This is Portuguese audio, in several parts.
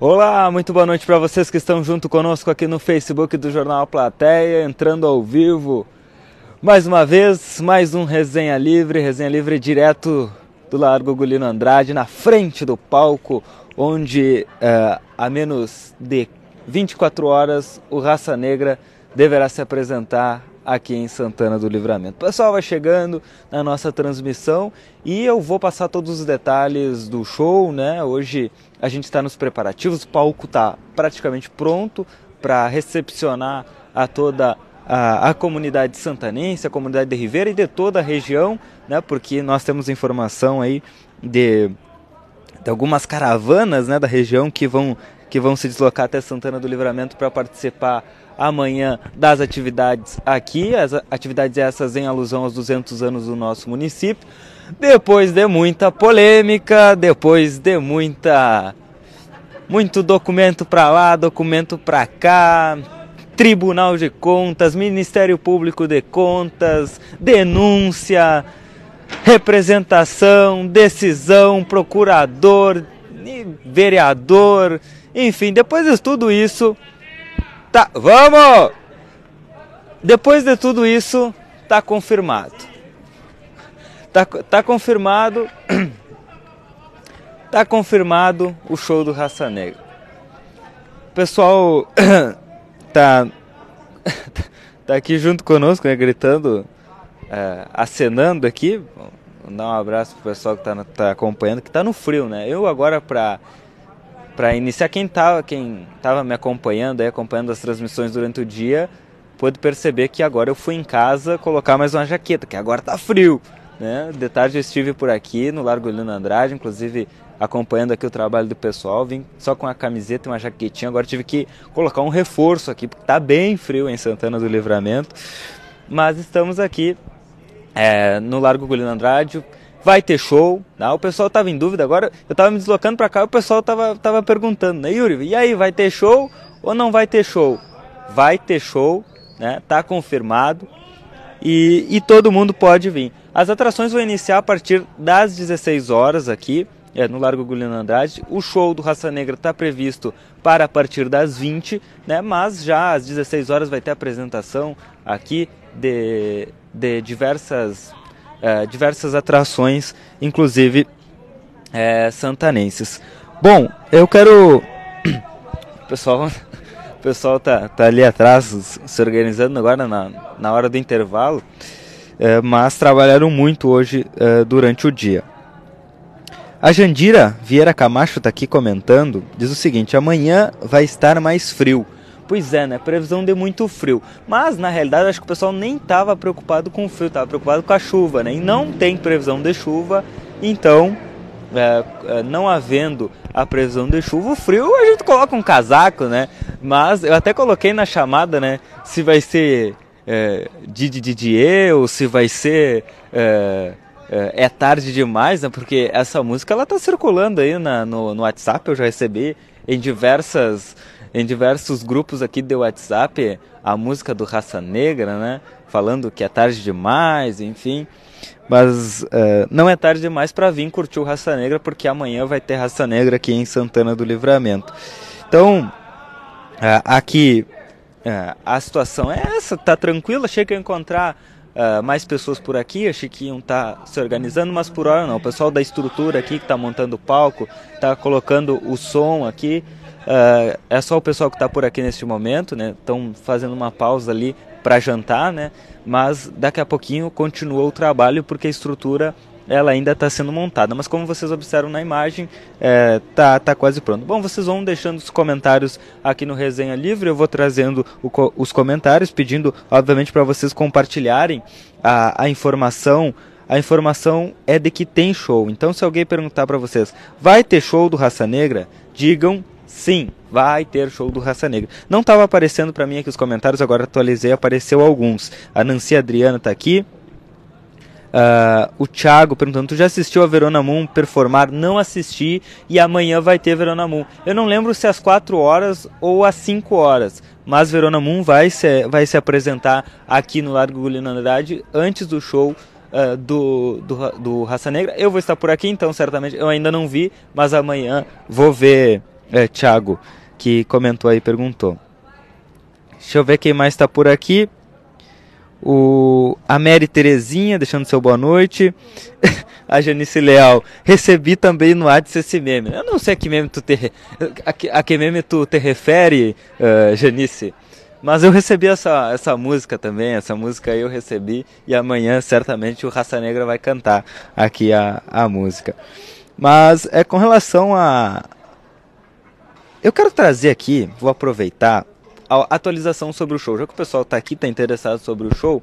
Olá, muito boa noite para vocês que estão junto conosco aqui no Facebook do Jornal Plateia, entrando ao vivo. Mais uma vez, mais um Resenha Livre, Resenha Livre direto do Largo Gulino Andrade, na frente do palco, onde uh, a menos de 24 horas o Raça Negra deverá se apresentar aqui em Santana do Livramento. O pessoal vai chegando na nossa transmissão e eu vou passar todos os detalhes do show, né? Hoje a gente está nos preparativos, o palco está praticamente pronto para recepcionar a toda a, a, comunidade santanense, a comunidade de Ribeira e de toda a região, né? Porque nós temos informação aí de, de algumas caravanas, né, da região que vão que vão se deslocar até Santana do Livramento para participar amanhã das atividades aqui, as atividades essas em alusão aos 200 anos do nosso município. Depois de muita polêmica, depois de muita muito documento para lá, documento para cá, Tribunal de Contas, Ministério Público de Contas, denúncia, representação, decisão, procurador, vereador, enfim, depois de tudo isso, Tá, vamos! Depois de tudo isso, tá confirmado. Tá, tá confirmado. tá confirmado o show do Raça Negra. O pessoal tá tá aqui junto conosco, né, gritando, é, acenando aqui. Vou dar um abraço pro pessoal que tá, tá acompanhando, que tá no frio, né? Eu agora para para iniciar quem estava quem tava me acompanhando, aí, acompanhando as transmissões durante o dia, pôde perceber que agora eu fui em casa colocar mais uma jaqueta, que agora tá frio, né? De tarde eu estive por aqui no Largo Lino Andrade, inclusive acompanhando aqui o trabalho do pessoal, vim só com a camiseta e uma jaquetinha, agora tive que colocar um reforço aqui, porque tá bem frio em Santana do Livramento, mas estamos aqui é, no Largo Golino Andrade, vai ter show. Né? O pessoal estava em dúvida, agora eu estava me deslocando para cá e o pessoal estava tava perguntando, né, Yuri, e aí, vai ter show ou não vai ter show? Vai ter show, né? Tá confirmado e, e todo mundo pode vir. As atrações vão iniciar a partir das 16 horas aqui, é, no Largo Gulino Andrade. O show do Raça Negra está previsto para a partir das 20, né? mas já às 16 horas vai ter apresentação aqui de, de diversas é, diversas atrações, inclusive é, santanenses. Bom, eu quero. O pessoal, o pessoal tá, tá ali atrás se organizando agora na, na hora do intervalo, é, mas trabalharam muito hoje é, durante o dia. A Jandira Vieira Camacho está aqui comentando, diz o seguinte: amanhã vai estar mais frio. Pois é, né? Previsão de muito frio. Mas na realidade acho que o pessoal nem estava preocupado com o frio, estava preocupado com a chuva, né? E não tem previsão de chuva, então é, é, não havendo a previsão de chuva, o frio a gente coloca um casaco, né? Mas eu até coloquei na chamada, né? Se vai ser é, Didi Didier ou se vai ser é, é, é, tarde demais, né? Porque essa música ela tá circulando aí na, no, no WhatsApp, eu já recebi em diversas em diversos grupos aqui de WhatsApp a música do Raça Negra, né? Falando que é tarde demais, enfim. Mas uh, não é tarde demais para vir curtir o Raça Negra, porque amanhã vai ter Raça Negra aqui em Santana do Livramento. Então, uh, aqui uh, a situação é essa, tá tranquilo. Achei que ia encontrar mais pessoas por aqui, achei que iam estar tá se organizando, mas por hora não. O pessoal da estrutura aqui que está montando o palco, está colocando o som aqui. Uh, é só o pessoal que está por aqui neste momento, né? Estão fazendo uma pausa ali para jantar, né? Mas daqui a pouquinho continua o trabalho porque a estrutura ela ainda está sendo montada. Mas como vocês observam na imagem, é, tá, tá quase pronto. Bom, vocês vão deixando os comentários aqui no Resenha Livre. Eu vou trazendo o, os comentários, pedindo, obviamente, para vocês compartilharem a, a informação. A informação é de que tem show. Então, se alguém perguntar para vocês, vai ter show do Raça Negra? Digam Sim, vai ter show do Raça Negra. Não estava aparecendo para mim aqui os comentários, agora atualizei, apareceu alguns. A Nancy Adriana está aqui. Uh, o Thiago perguntando: Tu já assistiu a Verona Moon performar? Não assisti e amanhã vai ter Verona Moon. Eu não lembro se às 4 horas ou às 5 horas, mas Verona Moon vai se, vai se apresentar aqui no Largo Gulino antes do show uh, do, do, do Raça Negra. Eu vou estar por aqui, então certamente eu ainda não vi, mas amanhã vou ver é, Thiago, que comentou aí, perguntou. Deixa eu ver quem mais está por aqui. O, a Mary Terezinha, deixando seu boa noite. a Janice Leal, recebi também no WhatsApp esse meme. Eu não sei a que meme tu te, a que, a que meme tu te refere, uh, Janice. Mas eu recebi essa, essa música também, essa música eu recebi e amanhã certamente o Raça Negra vai cantar aqui a, a música. Mas é com relação a. Eu quero trazer aqui, vou aproveitar a atualização sobre o show. Já que o pessoal está aqui, está interessado sobre o show,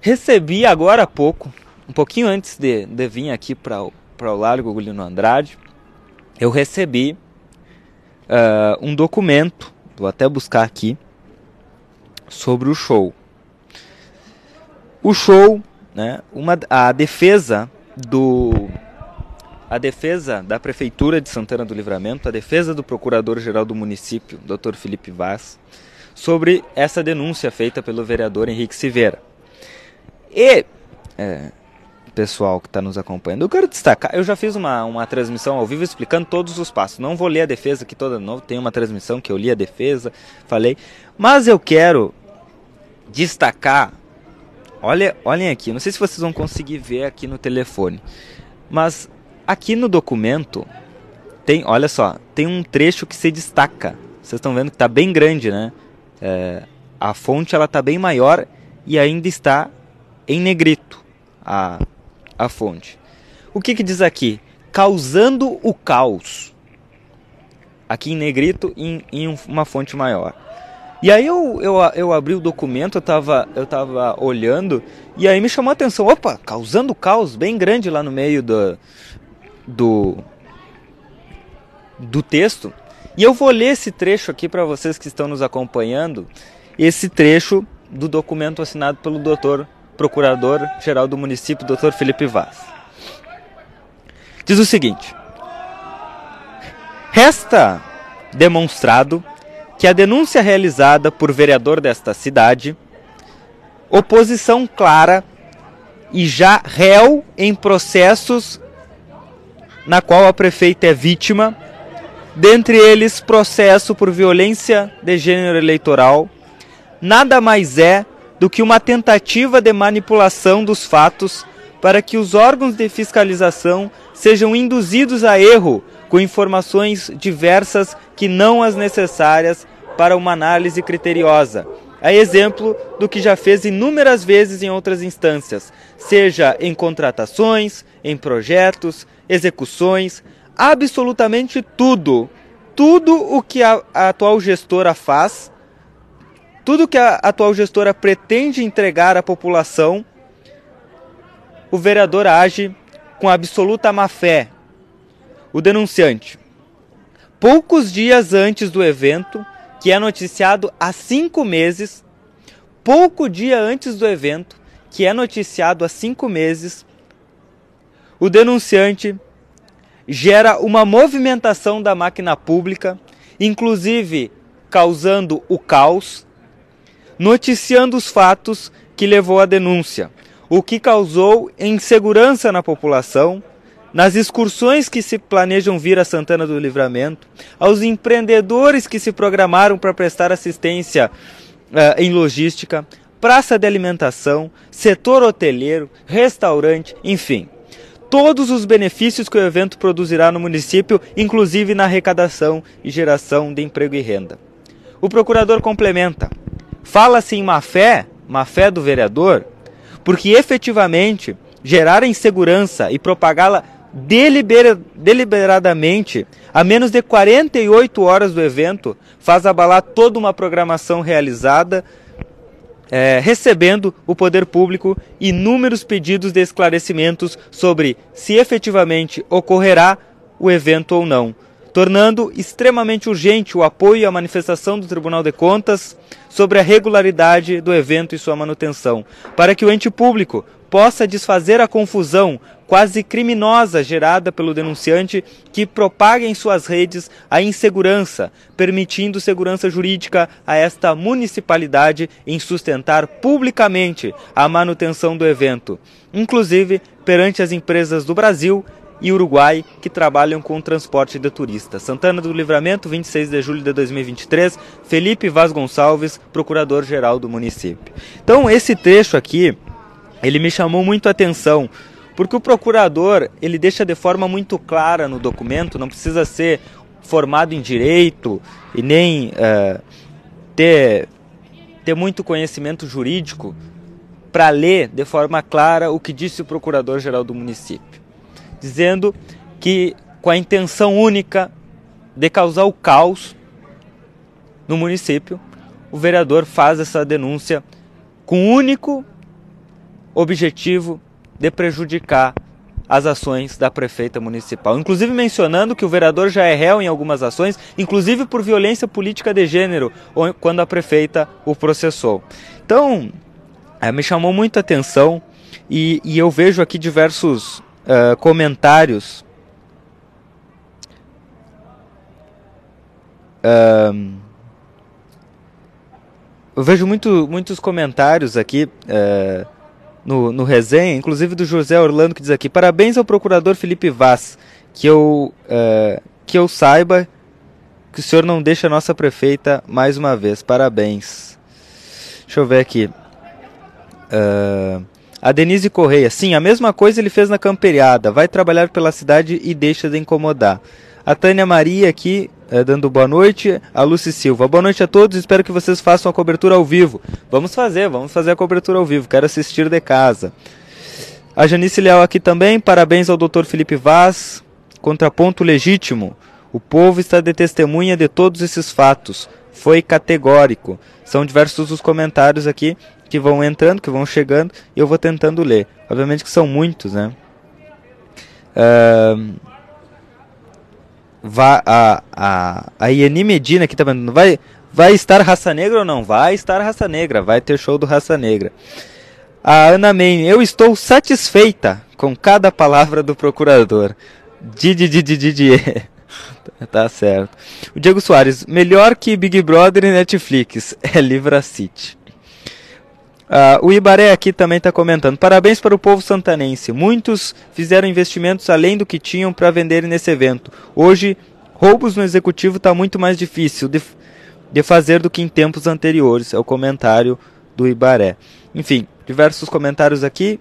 recebi agora há pouco, um pouquinho antes de, de vir aqui para o Largo Gulino Andrade, eu recebi uh, um documento, vou até buscar aqui, sobre o show. O show, né, uma, a defesa do a defesa da Prefeitura de Santana do Livramento, a defesa do Procurador-Geral do município, Dr. Felipe Vaz, sobre essa denúncia feita pelo vereador Henrique Silveira. E, é, pessoal que está nos acompanhando, eu quero destacar, eu já fiz uma, uma transmissão ao vivo explicando todos os passos. Não vou ler a defesa aqui toda de novo, tem uma transmissão que eu li a defesa, falei, mas eu quero destacar, olha, olhem aqui, não sei se vocês vão conseguir ver aqui no telefone, mas aqui no documento tem, olha só, tem um trecho que se destaca. Vocês estão vendo que está bem grande, né? É, a fonte ela está bem maior e ainda está em negrito a, a fonte. O que, que diz aqui? Causando o caos. Aqui em negrito em, em uma fonte maior. E aí eu, eu, eu abri o documento, eu tava, eu tava olhando, e aí me chamou a atenção, opa, causando caos bem grande lá no meio do, do, do texto. E eu vou ler esse trecho aqui para vocês que estão nos acompanhando, esse trecho do documento assinado pelo doutor Procurador-Geral do Município, doutor Felipe Vaz. Diz o seguinte: Resta demonstrado que a denúncia realizada por vereador desta cidade, oposição clara e já réu em processos na qual a prefeita é vítima, dentre eles processo por violência de gênero eleitoral, nada mais é do que uma tentativa de manipulação dos fatos para que os órgãos de fiscalização sejam induzidos a erro com informações diversas que não as necessárias para uma análise criteriosa. É exemplo do que já fez inúmeras vezes em outras instâncias, seja em contratações, em projetos, execuções, absolutamente tudo. Tudo o que a, a atual gestora faz, tudo que a atual gestora pretende entregar à população, o vereador age com absoluta má fé, o denunciante. Poucos dias antes do evento, que é noticiado há cinco meses, pouco dia antes do evento, que é noticiado há cinco meses, o denunciante gera uma movimentação da máquina pública, inclusive causando o caos, noticiando os fatos que levou à denúncia, o que causou insegurança na população nas excursões que se planejam vir a Santana do Livramento, aos empreendedores que se programaram para prestar assistência uh, em logística, praça de alimentação, setor hoteleiro, restaurante, enfim. Todos os benefícios que o evento produzirá no município, inclusive na arrecadação e geração de emprego e renda. O procurador complementa: fala-se em má fé, má fé do vereador, porque efetivamente gerar insegurança e propagá-la delibera, deliberadamente, a menos de 48 horas do evento, faz abalar toda uma programação realizada, é, recebendo o poder público inúmeros pedidos de esclarecimentos sobre se efetivamente ocorrerá o evento ou não, tornando extremamente urgente o apoio à manifestação do Tribunal de Contas sobre a regularidade do evento e sua manutenção, para que o ente público possa desfazer a confusão quase criminosa gerada pelo denunciante que propaga em suas redes a insegurança, permitindo segurança jurídica a esta municipalidade em sustentar publicamente a manutenção do evento, inclusive perante as empresas do Brasil e Uruguai que trabalham com transporte de turistas. Santana do Livramento, 26 de julho de 2023, Felipe Vaz Gonçalves, procurador-geral do município. Então, esse trecho aqui, ele me chamou muito a atenção, porque o procurador, ele deixa de forma muito clara no documento, não precisa ser formado em direito e nem uh, ter, ter muito conhecimento jurídico para ler de forma clara o que disse o procurador-geral do município, dizendo que com a intenção única de causar o caos no município, o vereador faz essa denúncia com o único objetivo de prejudicar as ações da prefeita municipal. Inclusive mencionando que o vereador já é réu em algumas ações, inclusive por violência política de gênero, quando a prefeita o processou. Então, é, me chamou muita atenção e, e, eu vejo aqui diversos uh, comentários. Uh, eu vejo muito, muitos comentários aqui. Uh, no, no resenha, inclusive do José Orlando, que diz aqui: Parabéns ao procurador Felipe Vaz, que eu, uh, que eu saiba que o senhor não deixa a nossa prefeita mais uma vez. Parabéns. Deixa eu ver aqui. Uh, a Denise Correia, sim, a mesma coisa ele fez na camperiada. Vai trabalhar pela cidade e deixa de incomodar. A Tânia Maria aqui, é, dando boa noite. A Lucy Silva, boa noite a todos. Espero que vocês façam a cobertura ao vivo. Vamos fazer, vamos fazer a cobertura ao vivo. Quero assistir de casa. A Janice Leal aqui também. Parabéns ao Dr. Felipe Vaz. Contraponto legítimo. O povo está de testemunha de todos esses fatos. Foi categórico. São diversos os comentários aqui que vão entrando, que vão chegando, e eu vou tentando ler. Obviamente que são muitos, né? Uh, vai, a, a, a Ieni Medina aqui tá mandando, vai, vai estar Raça Negra ou não? Vai estar Raça Negra, vai ter show do Raça Negra. A Ana Main, eu estou satisfeita com cada palavra do procurador. Didi, Didi, Didi. tá certo. O Diego Soares, melhor que Big Brother e Netflix, é Livra City. Uh, o Ibaré aqui também está comentando. Parabéns para o povo santanense. Muitos fizeram investimentos além do que tinham para vender nesse evento. Hoje, roubos no executivo está muito mais difícil de, de fazer do que em tempos anteriores. É o comentário do Ibaré. Enfim, diversos comentários aqui.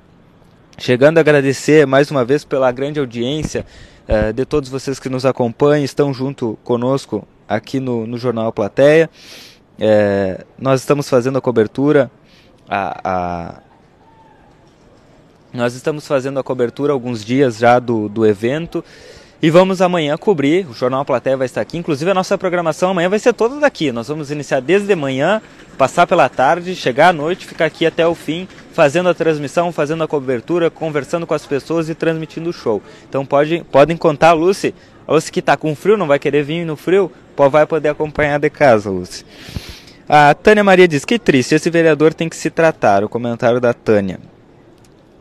Chegando a agradecer mais uma vez pela grande audiência uh, de todos vocês que nos acompanham, estão junto conosco aqui no, no Jornal Plateia. É, nós estamos fazendo a cobertura a, a, nós estamos fazendo a cobertura alguns dias já do, do evento e vamos amanhã cobrir. O Jornal Plateia vai estar aqui. Inclusive, a nossa programação amanhã vai ser toda daqui. Nós vamos iniciar desde manhã, passar pela tarde, chegar à noite, ficar aqui até o fim, fazendo a transmissão, fazendo a cobertura, conversando com as pessoas e transmitindo o show. Então, pode, podem contar, Lucy. A que está com frio, não vai querer vir no frio, vai poder acompanhar de casa, Lucy. A Tânia Maria diz: Que triste, esse vereador tem que se tratar. O comentário da Tânia.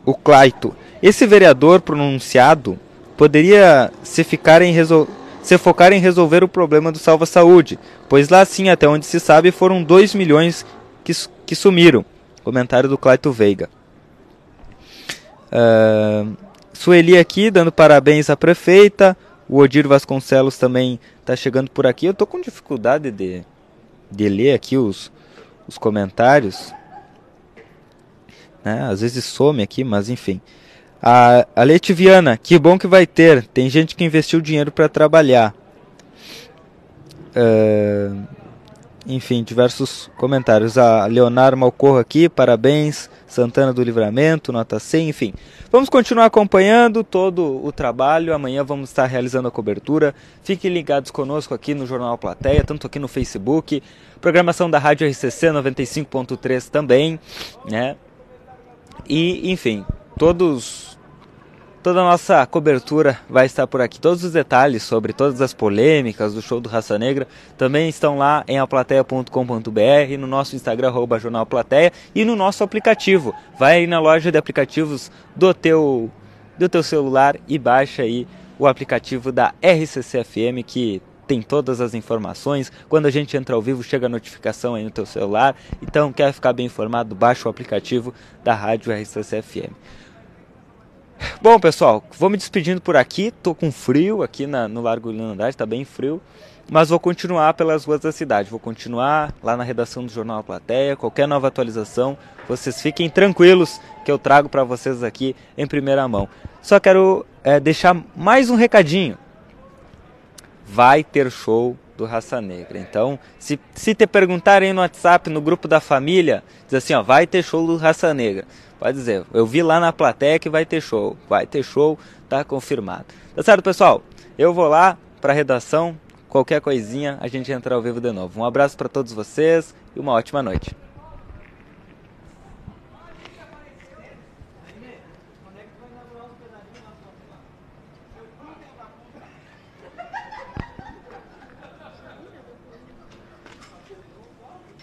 O Claito: Esse vereador pronunciado poderia se, ficar em se focar em resolver o problema do Salva Saúde, pois lá sim, até onde se sabe, foram 2 milhões que, que sumiram. Comentário do Claito Veiga. Uh, Sueli aqui dando parabéns à prefeita. O Odir Vasconcelos também está chegando por aqui. Eu estou com dificuldade de de ler aqui os, os comentários. Né? Às vezes some aqui, mas enfim. A, a Letiviana, que bom que vai ter. Tem gente que investiu dinheiro para trabalhar. Uh, enfim, diversos comentários. A Leonardo Malcorro aqui, parabéns. Santana do Livramento, nota 100, enfim. Vamos continuar acompanhando todo o trabalho. Amanhã vamos estar realizando a cobertura. Fiquem ligados conosco aqui no Jornal Plateia, tanto aqui no Facebook, programação da Rádio RCC 95.3 também, né? E, enfim, todos Toda a nossa cobertura vai estar por aqui. Todos os detalhes sobre todas as polêmicas do show do Raça Negra também estão lá em aplateia.com.br, no nosso Instagram, arroba Jornal e no nosso aplicativo. Vai aí na loja de aplicativos do teu, do teu celular e baixa aí o aplicativo da RCC-FM que tem todas as informações. Quando a gente entra ao vivo, chega a notificação aí no teu celular. Então, quer ficar bem informado, baixa o aplicativo da Rádio RCC-FM. Bom, pessoal, vou me despedindo por aqui. Tô com frio aqui na, no Largo Leandro Andrade, tá bem frio. Mas vou continuar pelas ruas da cidade. Vou continuar lá na redação do Jornal Plateia. Qualquer nova atualização, vocês fiquem tranquilos que eu trago para vocês aqui em primeira mão. Só quero é, deixar mais um recadinho. Vai ter show do Raça Negra. Então, se, se te perguntarem no WhatsApp, no grupo da família, diz assim, ó, vai ter show do Raça Negra. Pode dizer, eu vi lá na plateia que vai ter show. Vai ter show, tá confirmado. Tá certo, pessoal? Eu vou lá para a redação. Qualquer coisinha, a gente entra ao vivo de novo. Um abraço para todos vocês e uma ótima noite.